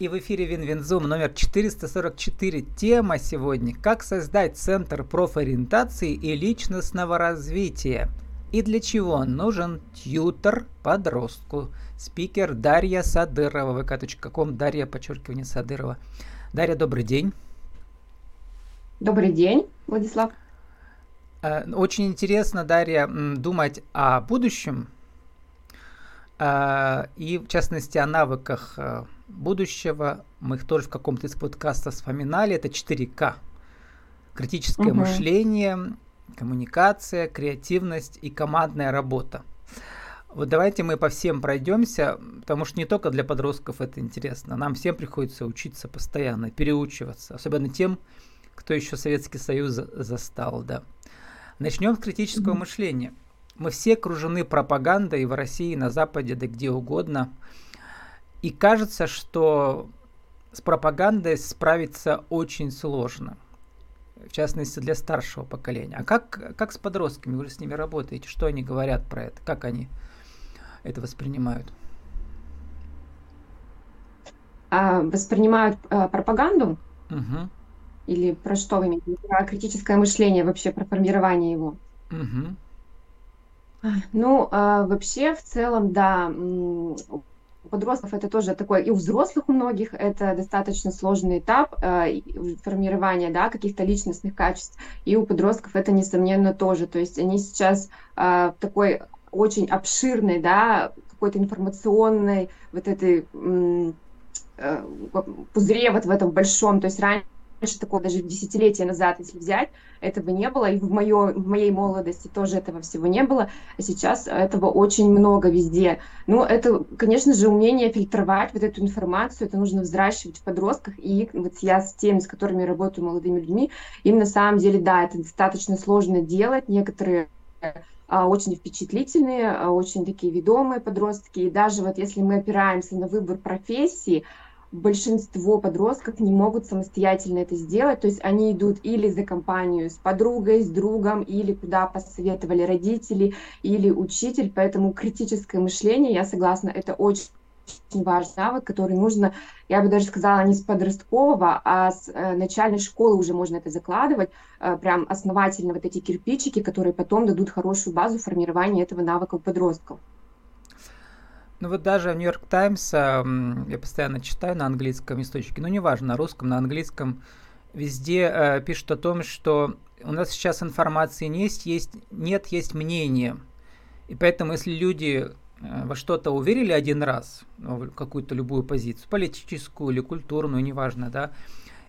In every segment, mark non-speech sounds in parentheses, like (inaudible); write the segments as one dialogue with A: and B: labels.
A: И в эфире WinWinZoom номер 444. Тема сегодня «Как создать центр профориентации и личностного развития?» И для чего нужен тьютор подростку? Спикер Дарья Садырова, vk.com, Дарья, подчеркивание Садырова. Дарья, добрый день.
B: Добрый день, Владислав.
A: Э, очень интересно, Дарья, думать о будущем э, и, в частности, о навыках э, будущего. Мы их тоже в каком-то из подкастов вспоминали. Это 4К. Критическое угу. мышление, коммуникация, креативность и командная работа. Вот давайте мы по всем пройдемся, потому что не только для подростков это интересно. Нам всем приходится учиться постоянно, переучиваться, особенно тем, кто еще Советский Союз застал, да. Начнем с критического mm-hmm. мышления. Мы все окружены пропагандой в России, на Западе, да где угодно. И кажется, что с пропагандой справиться очень сложно. В частности, для старшего поколения. А как, как с подростками? Вы же с ними работаете. Что они говорят про это? Как они это воспринимают?
B: А, воспринимают а, пропаганду? Угу. Или про что вы имеете? Про критическое мышление вообще, про формирование его? Угу. Ну, а, вообще, в целом, да, подростков это тоже такой, и у взрослых у многих это достаточно сложный этап э, формирования да, каких-то личностных качеств, и у подростков это, несомненно, тоже. То есть они сейчас э, такой очень обширной, да, какой-то информационной вот этой э, пузыре вот в этом большом, то есть раньше раньше такого даже десятилетия назад, если взять, этого не было, и в, моё, в моей молодости тоже этого всего не было, а сейчас этого очень много везде. Ну, это, конечно же, умение фильтровать вот эту информацию, это нужно взращивать в подростках, и вот я с теми, с которыми работаю, молодыми людьми, им на самом деле, да, это достаточно сложно делать, некоторые а, очень впечатлительные, а, очень такие ведомые подростки. И даже вот если мы опираемся на выбор профессии, большинство подростков не могут самостоятельно это сделать, то есть они идут или за компанию с подругой, с другом, или куда посоветовали родители, или учитель, поэтому критическое мышление, я согласна, это очень очень важный навык, который нужно, я бы даже сказала, не с подросткового, а с э, начальной школы уже можно это закладывать, э, прям основательно вот эти кирпичики, которые потом дадут хорошую базу формирования этого навыка у подростков.
A: Ну вот даже в Нью-Йорк Таймс, я постоянно читаю на английском источнике, ну неважно, на русском, на английском, везде э, пишут о том, что у нас сейчас информации не есть, есть, нет, есть мнение. И поэтому, если люди э, во что-то уверили один раз, ну, в какую-то любую позицию, политическую или культурную, неважно, да,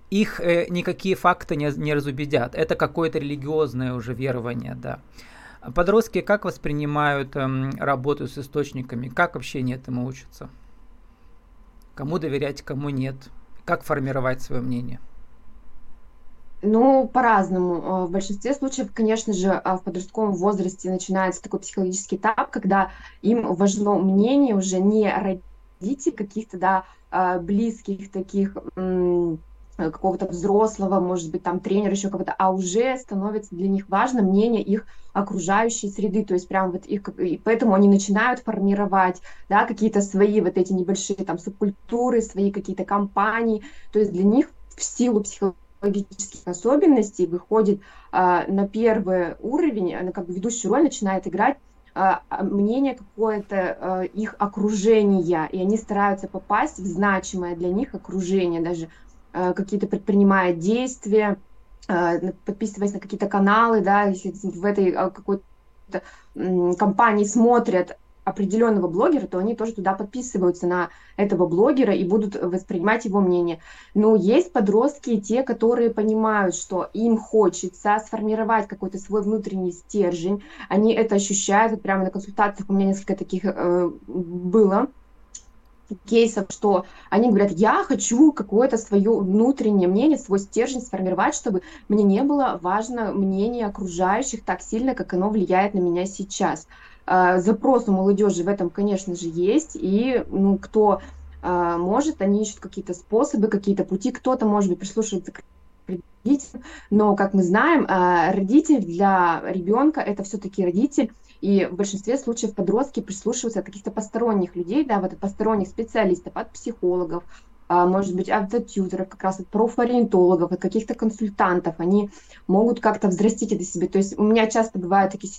A: их э, никакие факты не, не разубедят. Это какое-то религиозное уже верование, да. Подростки как воспринимают эм, работу с источниками? Как вообще они этому учатся? Кому доверять, кому нет? Как формировать свое мнение?
B: Ну, по-разному. Э, в большинстве случаев, конечно же, э, в подростковом возрасте начинается такой психологический этап, когда им важно мнение уже не родителей каких-то, да, э, близких таких Э, какого-то взрослого, может быть, там тренера еще кого-то, а уже становится для них важно мнение их окружающей среды, то есть прям вот их, и поэтому они начинают формировать, да, какие-то свои вот эти небольшие там субкультуры, свои какие-то компании, то есть для них в силу психологических особенностей выходит э, на первый уровень, она как бы ведущую роль начинает играть а, мнение какое-то их окружения, и они стараются попасть в значимое для них окружение, даже. Э, какие-то предпринимая действия, э, подписываясь на какие-то каналы, да, если в этой э, какой-то компании смотрят определенного блогера, то они тоже туда подписываются на этого блогера и будут воспринимать его мнение. Но есть подростки, те, которые понимают, что им хочется сформировать какой-то свой внутренний стержень, они это ощущают, прямо на консультациях у меня несколько таких э, было, кейсов, что они говорят, я хочу какое-то свое внутреннее мнение, свой стержень сформировать, чтобы мне не было важно мнение окружающих так сильно, как оно влияет на меня сейчас. А, запрос у молодежи в этом, конечно же, есть, и ну, кто а, может, они ищут какие-то способы, какие-то пути, кто-то, может быть, прислушивается к родителям, но, как мы знаем, а, родитель для ребенка это все-таки родитель, и в большинстве случаев подростки прислушиваются от каких-то посторонних людей, да, вот от посторонних специалистов, от психологов, а, может быть, автотьютеров, как раз от профориентологов, от каких-то консультантов, они могут как-то взрастить это себе. То есть у меня часто бывают такие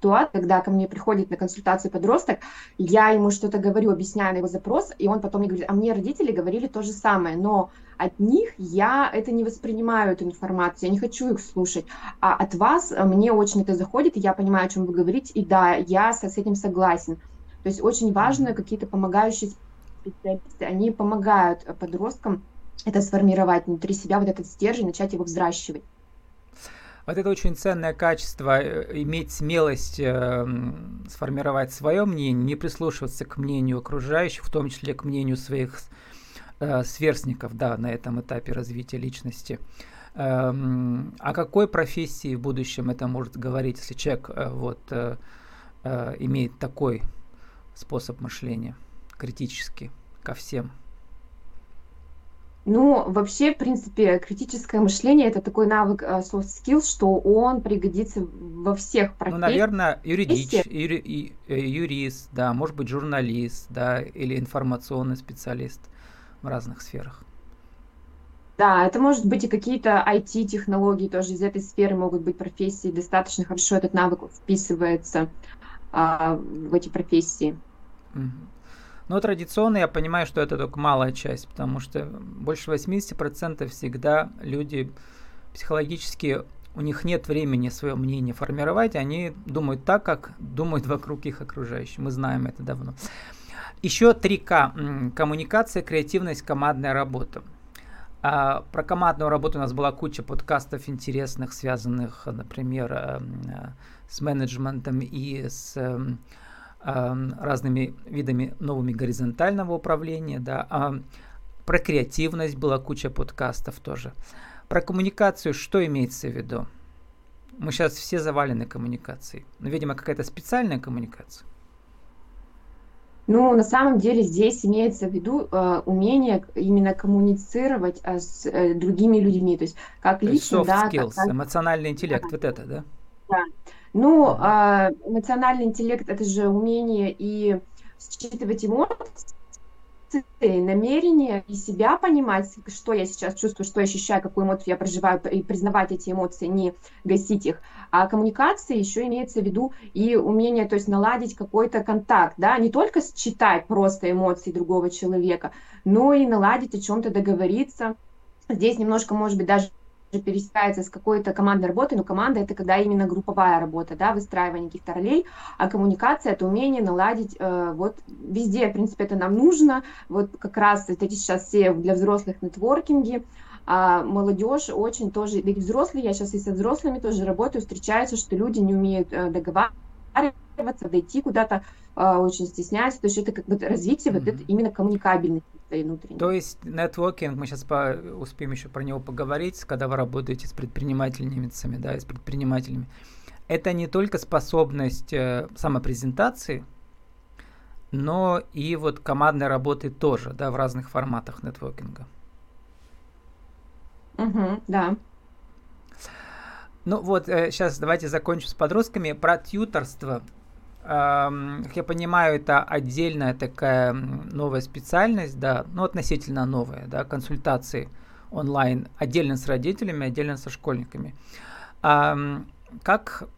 B: ситуации, когда ко мне приходит на консультацию подросток, я ему что-то говорю, объясняю на его запрос, и он потом мне говорит, а мне родители говорили то же самое, но от них я это не воспринимаю, эту информацию, я не хочу их слушать, а от вас мне очень это заходит, и я понимаю, о чем вы говорите, и да, я с этим согласен. То есть очень важно какие-то помогающие специалисты, они помогают подросткам это сформировать внутри себя, вот этот стержень, начать его взращивать.
A: Вот это очень ценное качество, э, иметь смелость э, сформировать свое мнение, не прислушиваться к мнению окружающих, в том числе к мнению своих э, сверстников, да, на этом этапе развития личности. Э, о какой профессии в будущем это может говорить, если человек э, вот, э, э, имеет такой способ мышления, критический ко всем?
B: Ну, вообще, в принципе, критическое мышление это такой навык soft skills, что он пригодится во всех
A: профессиях. Ну, наверное, юридич, юри, юрист, да, может быть, журналист, да, или информационный специалист в разных сферах.
B: Да, это может быть и какие-то IT-технологии тоже из этой сферы могут быть профессии. Достаточно хорошо этот навык вписывается а, в эти профессии.
A: Угу. Но традиционно я понимаю, что это только малая часть, потому что больше 80% всегда люди психологически, у них нет времени свое мнение формировать, они думают так, как думают вокруг их окружающих. Мы знаем это давно. Еще 3К. Коммуникация, креативность, командная работа. А, про командную работу у нас была куча подкастов интересных, связанных, например, эм, э, с менеджментом и с эм, разными видами новыми горизонтального управления, да, а про креативность была куча подкастов тоже. Про коммуникацию что имеется в виду? Мы сейчас все завалены коммуникацией. Но, видимо, какая-то специальная коммуникация.
B: Ну, на самом деле здесь имеется в виду э, умение именно коммуницировать э, с э, другими людьми, то есть как лично,
A: soft да, skills, как, эмоциональный (laughs) интеллект, да. вот это, да?
B: Да. Ну, а, эмоциональный интеллект это же умение и считывать эмоции, намерения и себя понимать, что я сейчас чувствую, что я ощущаю, какую эмоцию я проживаю, и признавать эти эмоции, не гасить их. А коммуникация еще имеется в виду и умение, то есть наладить какой-то контакт, да, не только считать просто эмоции другого человека, но и наладить о чем-то договориться. Здесь немножко, может быть, даже пересекается с какой-то командной работой, но команда это когда именно групповая работа, да, выстраивание каких-то ролей, а коммуникация это умение наладить э, вот везде, в принципе, это нам нужно, вот как раз это сейчас все для взрослых нетворкинги, а молодежь очень тоже, и взрослые, я сейчас и со взрослыми тоже работаю, встречается, что люди не умеют э, договариваться, дойти куда-то, э, очень стесняются, то есть это как бы развитие mm-hmm. вот это именно коммуникабельности своей внутренней.
A: То есть нетворкинг, мы сейчас по, успеем еще про него поговорить, когда вы работаете с предпринимательницами, да, с предпринимателями. Это не только способность э, самопрезентации, но и вот командной работы тоже, да, в разных форматах нетворкинга.
B: Угу, да.
A: Ну вот, э, сейчас давайте закончим с подростками. Про тьюторство как я понимаю, это отдельная такая новая специальность, да, ну относительно новая, да, консультации онлайн, отдельно с родителями, отдельно со школьниками. Как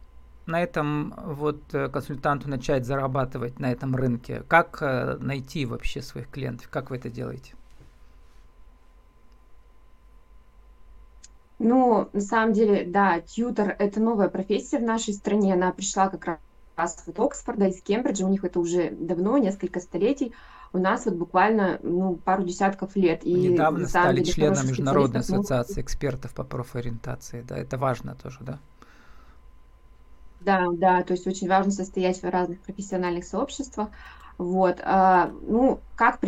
A: на этом вот э, консультанту начать зарабатывать на этом рынке? Как э, найти вообще своих клиентов? Как вы это делаете?
B: Ну, на самом деле, да, тьютер – это новая профессия в нашей стране. Она пришла как раз раз от Оксфорда, из Кембриджа, у них это уже давно, несколько столетий, у нас вот буквально ну, пару десятков лет.
A: И Недавно стали деле, членом Международной ассоциации могут... экспертов по профориентации, да, это важно тоже, да?
B: Да, да, то есть очень важно состоять в разных профессиональных сообществах. Вот, а, ну, как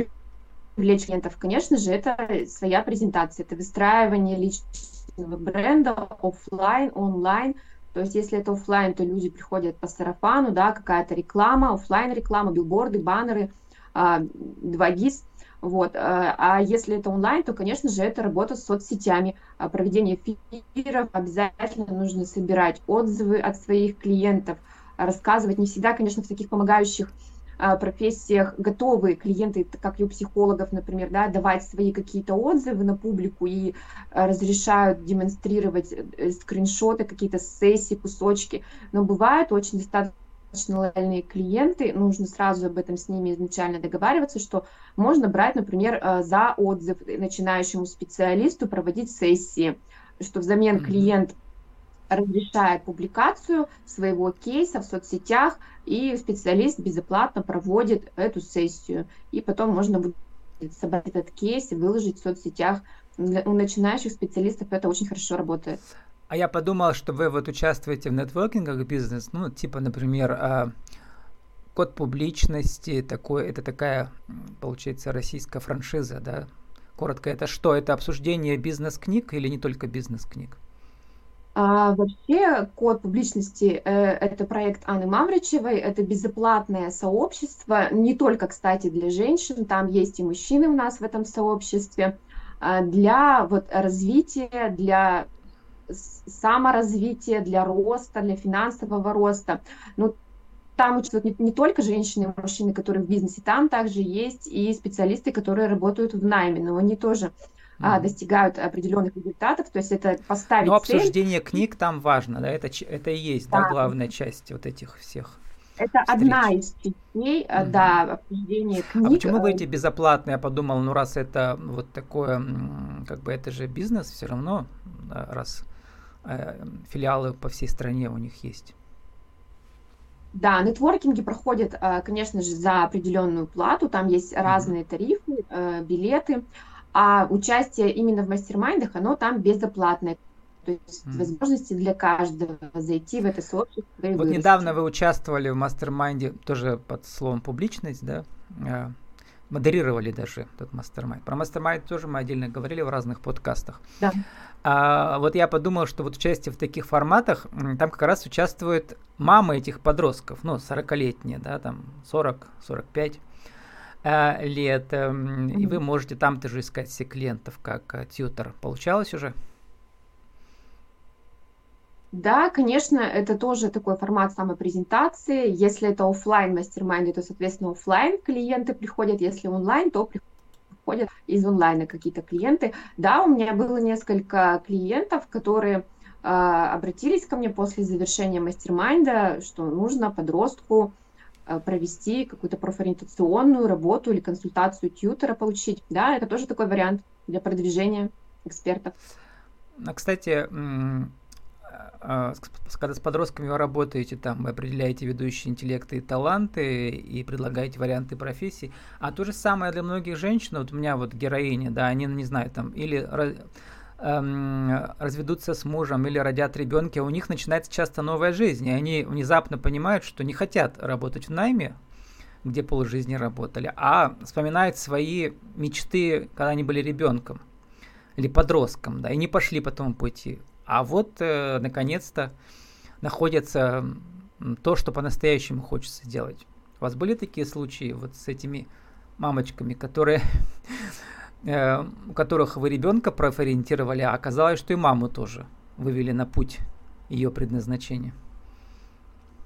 B: привлечь клиентов? Конечно же, это своя презентация, это выстраивание личного бренда офлайн, онлайн, то есть, если это офлайн, то люди приходят по сарафану, да, какая-то реклама, офлайн реклама, билборды, баннеры, 2GIS. А, вот. А, а если это онлайн, то, конечно же, это работа с соцсетями, а, проведение эфиров. Обязательно нужно собирать отзывы от своих клиентов, рассказывать. Не всегда, конечно, в таких помогающих профессиях готовы клиенты, как и у психологов, например, да, давать свои какие-то отзывы на публику и а, разрешают демонстрировать э, скриншоты, какие-то сессии, кусочки. Но бывают очень достаточно лояльные клиенты, нужно сразу об этом с ними изначально договариваться, что можно брать, например, а, за отзыв начинающему специалисту проводить сессии, что взамен клиент разрешает публикацию своего кейса в соцсетях, и специалист безоплатно проводит эту сессию. И потом можно будет собрать этот кейс и выложить в соцсетях. У начинающих специалистов это очень хорошо работает.
A: А я подумал, что вы вот участвуете в нетворкингах бизнес, ну, типа, например, а, код публичности, такой, это такая, получается, российская франшиза, да? Коротко, это что? Это обсуждение бизнес-книг или не только бизнес-книг?
B: А, вообще, код публичности э, это проект Анны Мавричевой, это безоплатное сообщество, не только, кстати, для женщин, там есть и мужчины у нас в этом сообществе, а, для вот развития, для саморазвития, для роста, для финансового роста. Ну, там участвуют не, не только женщины и мужчины, которые в бизнесе, там также есть и специалисты, которые работают в найме, но они тоже а, достигают определенных результатов, то есть это поставить
A: Но обсуждение цель. книг там важно, да, это, это и есть, да, да главная часть вот этих всех
B: это встреч. одна из частей, угу. да, обсуждения а книг.
A: А почему вы эти безоплатные? Я подумал, ну раз это вот такое, как бы это же бизнес все равно, раз э, филиалы по всей стране у них есть.
B: Да, нетворкинги проходят, э, конечно же, за определенную плату, там есть разные тарифы, э, билеты а участие именно в mastermind ах, оно там безоплатное. То есть м. возможности для каждого зайти в это сообщество.
A: И вот вырасти. недавно вы участвовали в mastermind е, тоже под словом публичность, да? А, модерировали даже этот mastermind. Про mastermind тоже мы отдельно говорили в разных подкастах.
B: Да.
A: А, вот я подумал, что вот участие в таких форматах, там как раз участвуют мамы этих подростков, ну, 40-летние, да, там 40-45. Э, лет, mm-hmm. и вы можете там тоже искать себе клиентов как э, тьютер. Получалось уже?
B: Да, конечно, это тоже такой формат самопрезентации. Если это офлайн мастер то, соответственно, офлайн клиенты приходят. Если онлайн, то приходят из онлайна какие-то клиенты. Да, у меня было несколько клиентов, которые э, обратились ко мне после завершения мастер что нужно подростку провести какую-то профориентационную работу или консультацию тьютера получить. Да, это тоже такой вариант для продвижения экспертов.
A: А, кстати, а, когда с подростками вы работаете, там вы определяете ведущие интеллекты и таланты и предлагаете варианты профессий, а то же самое для многих женщин, вот у меня вот героиня, да, они, не знаю, там, или эм, разведутся с мужем или родят ребенка, у них начинается часто новая жизнь, и они внезапно понимают, что не хотят работать в найме, где полжизни работали, а вспоминают свои мечты, когда они были ребенком или подростком, да, и не пошли по тому пути. А вот, э, наконец-то, находится то, что по-настоящему хочется делать. У вас были такие случаи вот с этими мамочками, которые (laughs) Э, у которых вы ребенка профориентировали, а оказалось, что и маму тоже вывели на путь ее предназначения?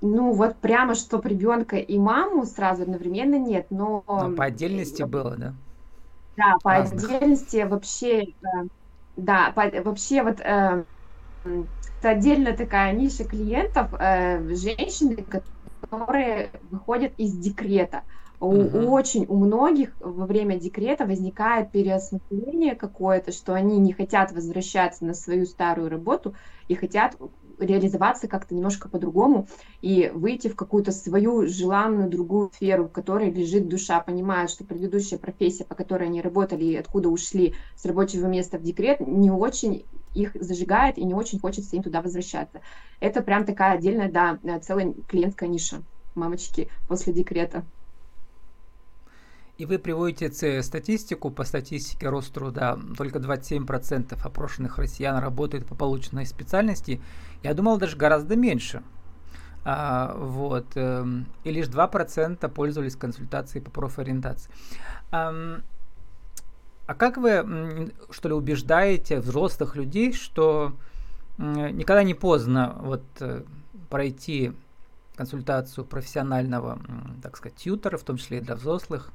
B: Ну, вот прямо, что ребенка и маму сразу одновременно нет, но... но
A: по отдельности было, да?
B: Да, по Разных. отдельности вообще, да, по, вообще вот э, это отдельно такая ниша клиентов, э, женщины, которые выходят из декрета. У. Очень у многих во время декрета возникает переосмысление какое-то, что они не хотят возвращаться на свою старую работу и хотят реализоваться как-то немножко по-другому и выйти в какую-то свою желанную другую сферу, в которой лежит душа, понимают, что предыдущая профессия, по которой они работали и откуда ушли с рабочего места в декрет, не очень их зажигает и не очень хочется им туда возвращаться. Это прям такая отдельная, да, целая клиентская ниша мамочки после декрета.
A: И вы приводите статистику, по статистике Роструда только 27% опрошенных россиян работают по полученной специальности. Я думал даже гораздо меньше. А, вот, э, и лишь 2% пользовались консультацией по профориентации. А, а как вы, что ли, убеждаете взрослых людей, что никогда не поздно вот, э, пройти консультацию профессионального, так сказать, тьютера, в том числе и для взрослых,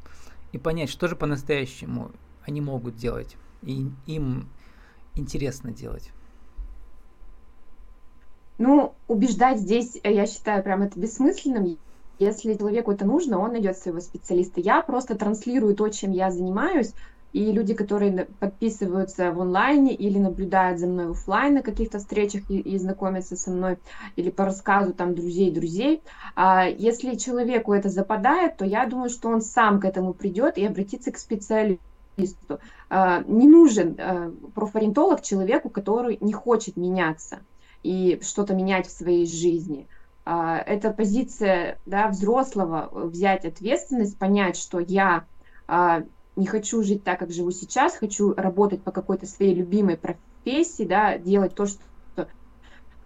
A: и понять, что же по-настоящему они могут делать, и им интересно делать.
B: Ну, убеждать здесь, э, я считаю, прям это бессмысленным. Если человеку это нужно, он найдет своего специалиста. Я просто транслирую то, чем я занимаюсь, и люди, которые подписываются в онлайне или наблюдают за мной офлайн на каких-то встречах и, и знакомятся со мной, или по рассказу там друзей-друзей, а, если человеку это западает, то я думаю, что он сам к этому придет и обратится к специалисту. А, не нужен а, профориентолог человеку, который не хочет меняться и что-то менять в своей жизни. А, это позиция да, взрослого взять ответственность, понять, что я а, не хочу жить так, как живу сейчас, хочу работать по какой-то своей любимой профессии, да, делать то, что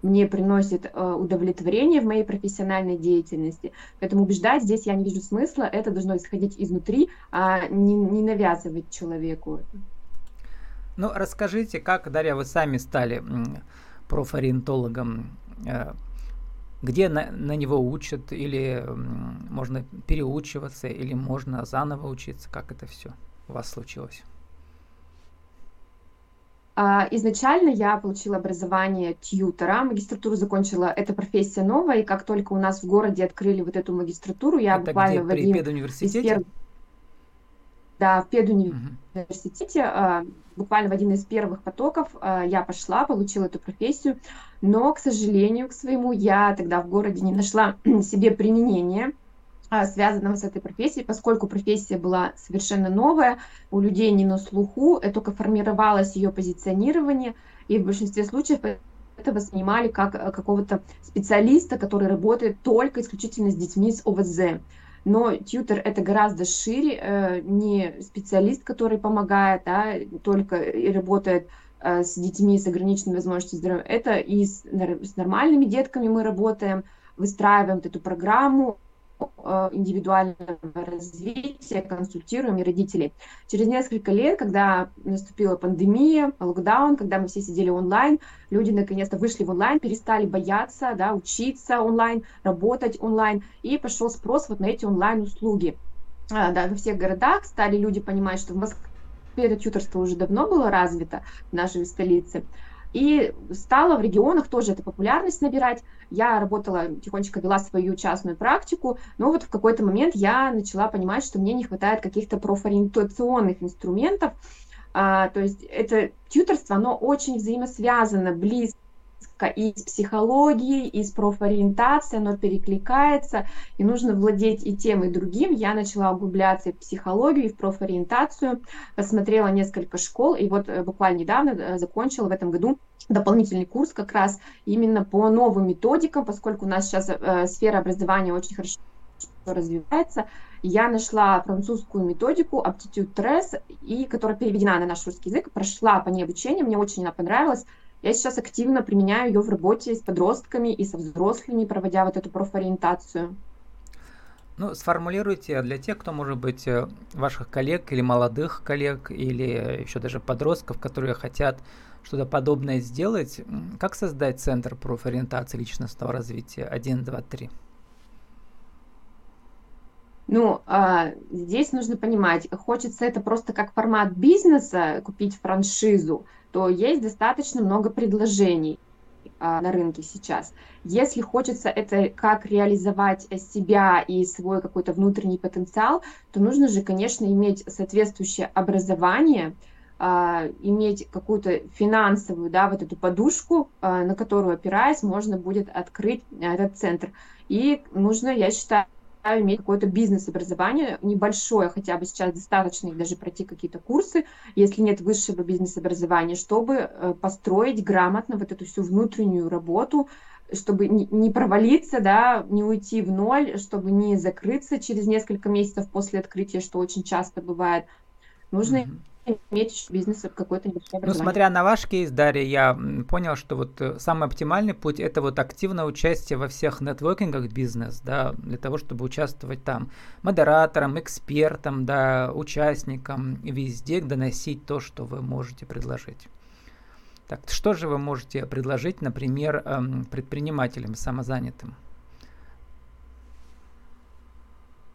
B: мне приносит э, удовлетворение в моей профессиональной деятельности. Поэтому убеждать здесь я не вижу смысла, это должно исходить изнутри, а не, не навязывать человеку.
A: Ну, расскажите, как, Дарья, вы сами стали профориентологом, э, где на, на него учат, или можно переучиваться, или можно заново учиться, как это все у вас случилось?
B: А, изначально я получила образование тьютера, магистратуру закончила, это профессия новая, и как только у нас в городе открыли вот эту магистратуру, я
A: это
B: буквально
A: где, в один при из первых
B: да, в педуниверситете, uh-huh. буквально в один из первых потоков а, я пошла, получила эту профессию, но, к сожалению, к своему, я тогда в городе не нашла (clears throat) себе применения а, связанного с этой профессией, поскольку профессия была совершенно новая, у людей не на слуху, только формировалось ее позиционирование, и в большинстве случаев это воспринимали как какого-то специалиста, который работает только исключительно с детьми с ОВЗ но тьютер это гораздо шире, э, не специалист, который помогает, да, только и работает э, с детьми с ограниченными возможностями здоровья, это и с, нормальными детками мы работаем, выстраиваем эту программу, индивидуального развития, консультируем и родителей. Через несколько лет, когда наступила пандемия, локдаун, когда мы все сидели онлайн, люди наконец-то вышли в онлайн, перестали бояться, да, учиться онлайн, работать онлайн, и пошел спрос вот на эти онлайн-услуги. А, да, во всех городах стали люди понимать, что в Москве это тьюторство уже давно было развито в нашей столице, и стала в регионах тоже эта популярность набирать. Я работала, тихонечко вела свою частную практику, но вот в какой-то момент я начала понимать, что мне не хватает каких-то профориентационных инструментов. А, то есть это тьюторство, оно очень взаимосвязано, близко и с психологией, и с профориентацией, оно перекликается, и нужно владеть и тем, и другим. Я начала углубляться и в психологию, и в профориентацию, посмотрела несколько школ, и вот э, буквально недавно э, закончила в этом году дополнительный курс как раз именно по новым методикам, поскольку у нас сейчас э, сфера образования очень хорошо развивается. Я нашла французскую методику Aptitude Tres, и которая переведена на наш русский язык, прошла по ней обучение, мне очень она понравилась. Я сейчас активно применяю ее в работе с подростками и со взрослыми, проводя вот эту профориентацию.
A: Ну, сформулируйте для тех, кто, может быть, э, ваших коллег или молодых коллег, или еще даже подростков, которые хотят что-то подобное сделать, как создать центр профориентации личностного развития 1, 2, 3?
B: Ну, а, здесь нужно понимать, хочется это просто как формат бизнеса, купить франшизу, то есть достаточно много предложений а, на рынке сейчас. Если хочется это как реализовать себя и свой какой-то внутренний потенциал, то нужно же, конечно, иметь соответствующее образование, а, иметь какую-то финансовую, да, вот эту подушку, а, на которую опираясь, можно будет открыть этот центр. И нужно, я считаю, иметь какое-то бизнес-образование, небольшое хотя бы сейчас достаточно, их даже пройти какие-то курсы, если нет высшего бизнес-образования, чтобы э, построить грамотно вот эту всю внутреннюю работу, чтобы не провалиться, да, не уйти в ноль, чтобы не закрыться через несколько месяцев после открытия, что очень часто бывает. Нужно mm-hmm иметь бизнес какой-то
A: Ну, смотря на ваш кейс, Дарья, я понял, что вот э, самый оптимальный путь это вот активное участие во всех нетворкингах бизнес, да, для того, чтобы участвовать там модератором, экспертом, да, участником, везде доносить то, что вы можете предложить. Так, что же вы можете предложить, например, эм, предпринимателям самозанятым?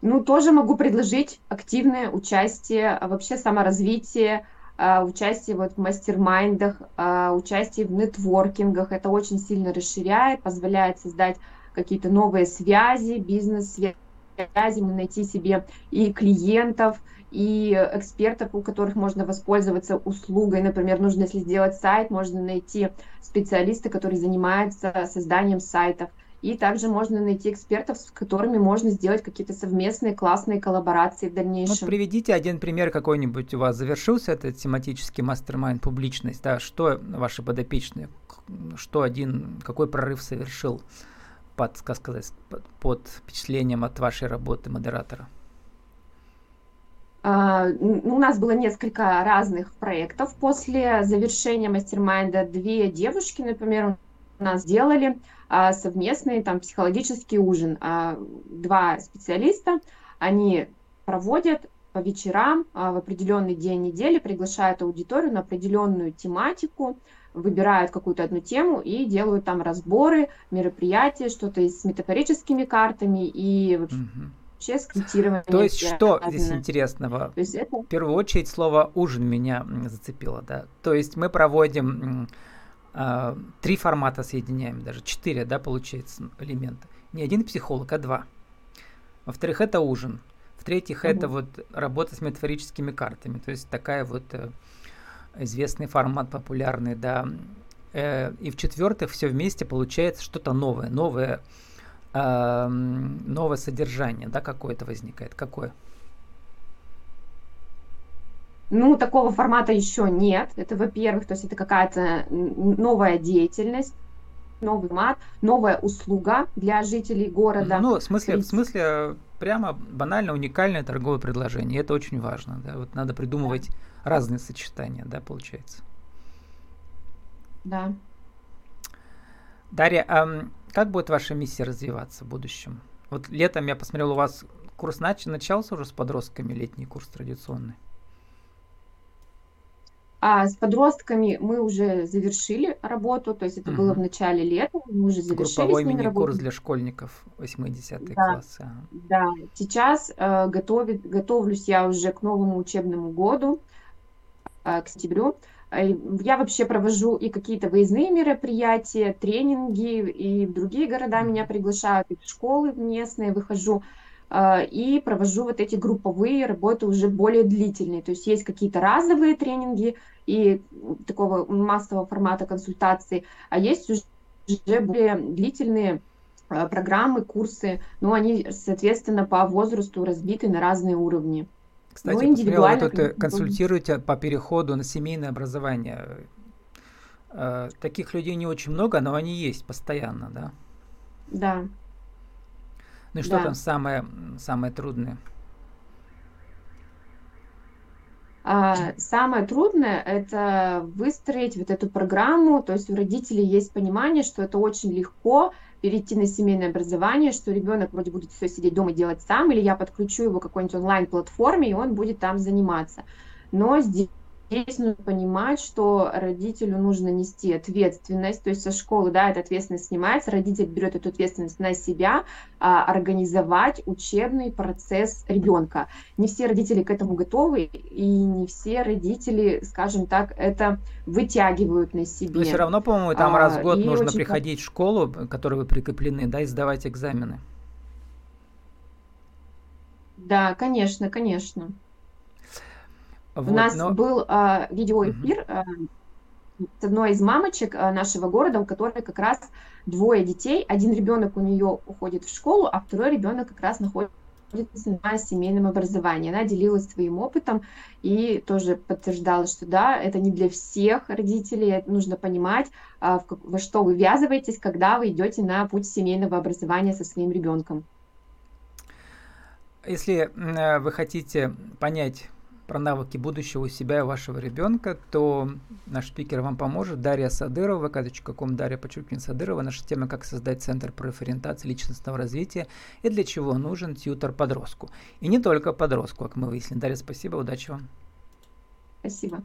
B: Ну, тоже могу предложить активное участие, а вообще саморазвитие, а, участие вот в мастер-майндах, а, участие в нетворкингах. Это очень сильно расширяет, позволяет создать какие-то новые связи, бизнес-связи, найти себе и клиентов, и экспертов, у которых можно воспользоваться услугой. Например, нужно, если сделать сайт, можно найти специалиста, который занимается созданием сайтов. И также можно найти экспертов, с которыми можно сделать какие-то совместные классные коллаборации в дальнейшем.
A: Вот приведите один пример какой-нибудь у вас завершился этот тематический мастер-майнд публичность, да, что ваши подопечные, что один, какой прорыв совершил под, как сказать, под, под впечатлением от вашей работы модератора?
B: Uh, у нас было несколько разных проектов после завершения мастер-майнда. Две девушки, например, у нас делали совместный там психологический ужин. А, два специалиста, они проводят по вечерам а, в определенный день недели, приглашают аудиторию на определенную тематику, выбирают какую-то одну тему и делают там разборы, мероприятия, что-то с метафорическими картами и вообще вообще скриптирование.
A: То есть что разное. здесь интересного? Это... В первую очередь слово ужин меня зацепило, да. То есть мы проводим э, три формата соединяем, даже четыре, да, получается, элемента. Не один психолог, а два. Во-вторых, это ужин. В-третьих, угу. это вот работа с метафорическими картами. То есть такая вот э, известный формат, популярный, да. Э, и в-четвертых, все вместе получается что-то новое, новое, э, новое содержание, да, какое-то возникает. Какое?
B: Ну, такого формата еще нет. Это, во-первых, то есть это какая-то новая деятельность, новый мат, новая услуга для жителей города.
A: Ну, в смысле, в смысле прямо банально уникальное торговое предложение. Это очень важно. Да? Вот надо придумывать да. разные сочетания, да, получается.
B: Да.
A: Дарья, а как будет ваша миссия развиваться в будущем? Вот летом я посмотрел, у вас курс нач- начался уже с подростками, летний курс традиционный.
B: А с подростками мы уже завершили работу, то есть это угу. было в начале лета, мы уже завершили
A: Групповой с ними работу. курс для школьников 80
B: да,
A: классы.
B: Да, сейчас э, готовит, готовлюсь я уже к новому учебному году, э, к сентябрю. Э, я вообще провожу и какие-то выездные мероприятия, тренинги, и в другие города меня приглашают, и в школы местные выхожу. А, и провожу вот эти групповые работы уже более длительные. То есть есть какие-то разовые тренинги и такого массового формата консультации, а есть уже более длительные а, программы, курсы, но они, соответственно, по возрасту разбиты на разные уровни.
A: Кстати, ну, индивидуально, вот это консультируете по переходу на семейное образование. А, таких людей не очень много, но они есть постоянно, да?
B: Да.
A: Ну и что да. там самое, самое трудное?
B: А, самое трудное – это выстроить вот эту программу, то есть у родителей есть понимание, что это очень легко перейти на семейное образование, что ребенок вроде будет все сидеть дома делать сам, или я подключу его к какой-нибудь онлайн-платформе, и он будет там заниматься. Но здесь здесь нужно понимать, что родителю нужно нести ответственность, то есть со школы, да, эта ответственность снимается, родитель берет эту ответственность на себя, а, организовать учебный процесс ребенка. Не все родители к этому готовы, и не все родители, скажем так, это вытягивают на себе.
A: Но все равно, по-моему, там а, раз в год нужно приходить в школу, к которой вы прикреплены, да, и сдавать экзамены.
B: Да, конечно, конечно. Вот, У нас но... был а, видеоэфир угу. а, с одной из мамочек а, нашего города, у которой как раз двое детей. Один ребенок у нее уходит в школу, а второй ребенок как раз находится на семейном образовании. Она делилась своим опытом и тоже подтверждала, что да, это не для всех родителей, нужно понимать, а, во что вы ввязываетесь, когда вы идете на путь семейного образования со своим ребенком.
A: Если э, вы хотите понять, про навыки будущего у себя и вашего ребенка, то наш спикер вам поможет. Дарья Садырова, vk.com, Дарья подчеркивание Садырова. Наша тема «Как создать центр профориентации личностного развития и для чего нужен тьютер подростку». И не только подростку, как мы выяснили. Дарья, спасибо, удачи вам.
B: Спасибо.